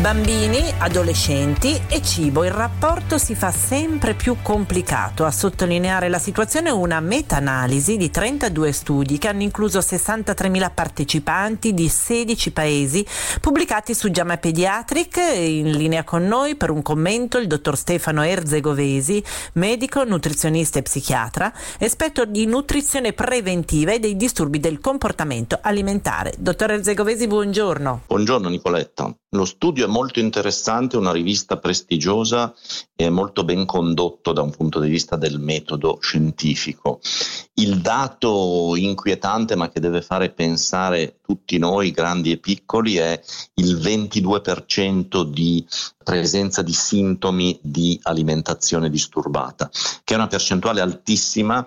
Bambini, adolescenti e cibo. Il rapporto si fa sempre più complicato. A sottolineare la situazione una meta-analisi di 32 studi che hanno incluso 63.000 partecipanti di 16 paesi pubblicati su Giamma Pediatric. In linea con noi per un commento il dottor Stefano Erzegovesi, medico, nutrizionista e psichiatra, esperto di nutrizione preventiva e dei disturbi del comportamento alimentare. Dottor Erzegovesi, buongiorno. Buongiorno Nicoletta. Lo studio molto interessante, una rivista prestigiosa e molto ben condotto da un punto di vista del metodo scientifico. Il dato inquietante ma che deve fare pensare tutti noi, grandi e piccoli, è il 22% di presenza di sintomi di alimentazione disturbata, che è una percentuale altissima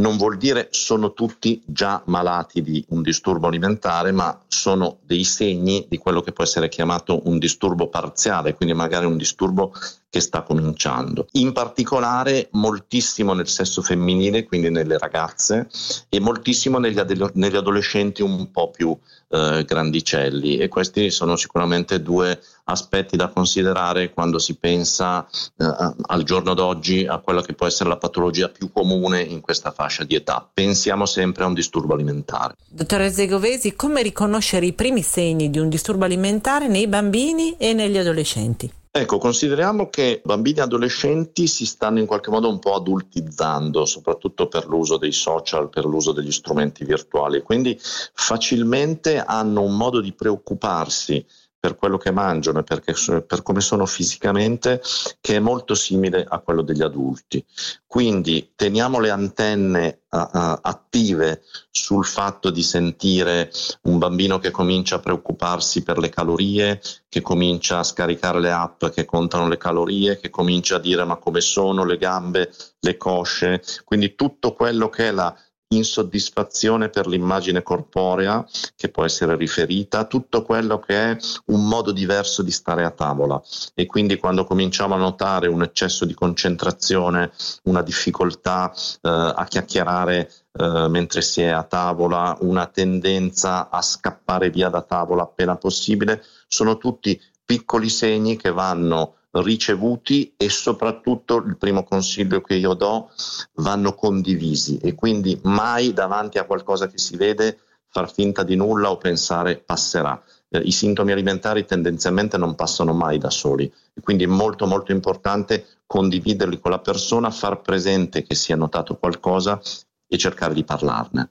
non vuol dire sono tutti già malati di un disturbo alimentare, ma sono dei segni di quello che può essere chiamato un disturbo parziale, quindi magari un disturbo che sta cominciando. In particolare moltissimo nel sesso femminile, quindi nelle ragazze, e moltissimo negli, ad- negli adolescenti un po' più eh, grandicelli e questi sono sicuramente due aspetti da considerare quando si pensa eh, al giorno d'oggi a quella che può essere la patologia più comune in questa fascia di età. Pensiamo sempre a un disturbo alimentare. Dottore Zegovesi, come riconoscere i primi segni di un disturbo alimentare nei bambini e negli adolescenti? Ecco, consideriamo che bambini e adolescenti si stanno in qualche modo un po' adultizzando, soprattutto per l'uso dei social, per l'uso degli strumenti virtuali, quindi facilmente hanno un modo di preoccuparsi per quello che mangiano e perché, per come sono fisicamente, che è molto simile a quello degli adulti. Quindi teniamo le antenne uh, attive sul fatto di sentire un bambino che comincia a preoccuparsi per le calorie, che comincia a scaricare le app che contano le calorie, che comincia a dire ma come sono le gambe, le cosce, quindi tutto quello che è la insoddisfazione per l'immagine corporea che può essere riferita tutto quello che è un modo diverso di stare a tavola. E quindi quando cominciamo a notare un eccesso di concentrazione, una difficoltà eh, a chiacchierare eh, mentre si è a tavola, una tendenza a scappare via da tavola appena possibile, sono tutti piccoli segni che vanno ricevuti e soprattutto il primo consiglio che io do vanno condivisi e quindi mai davanti a qualcosa che si vede far finta di nulla o pensare passerà. Eh, I sintomi alimentari tendenzialmente non passano mai da soli quindi è molto molto importante condividerli con la persona, far presente che si è notato qualcosa e cercare di parlarne.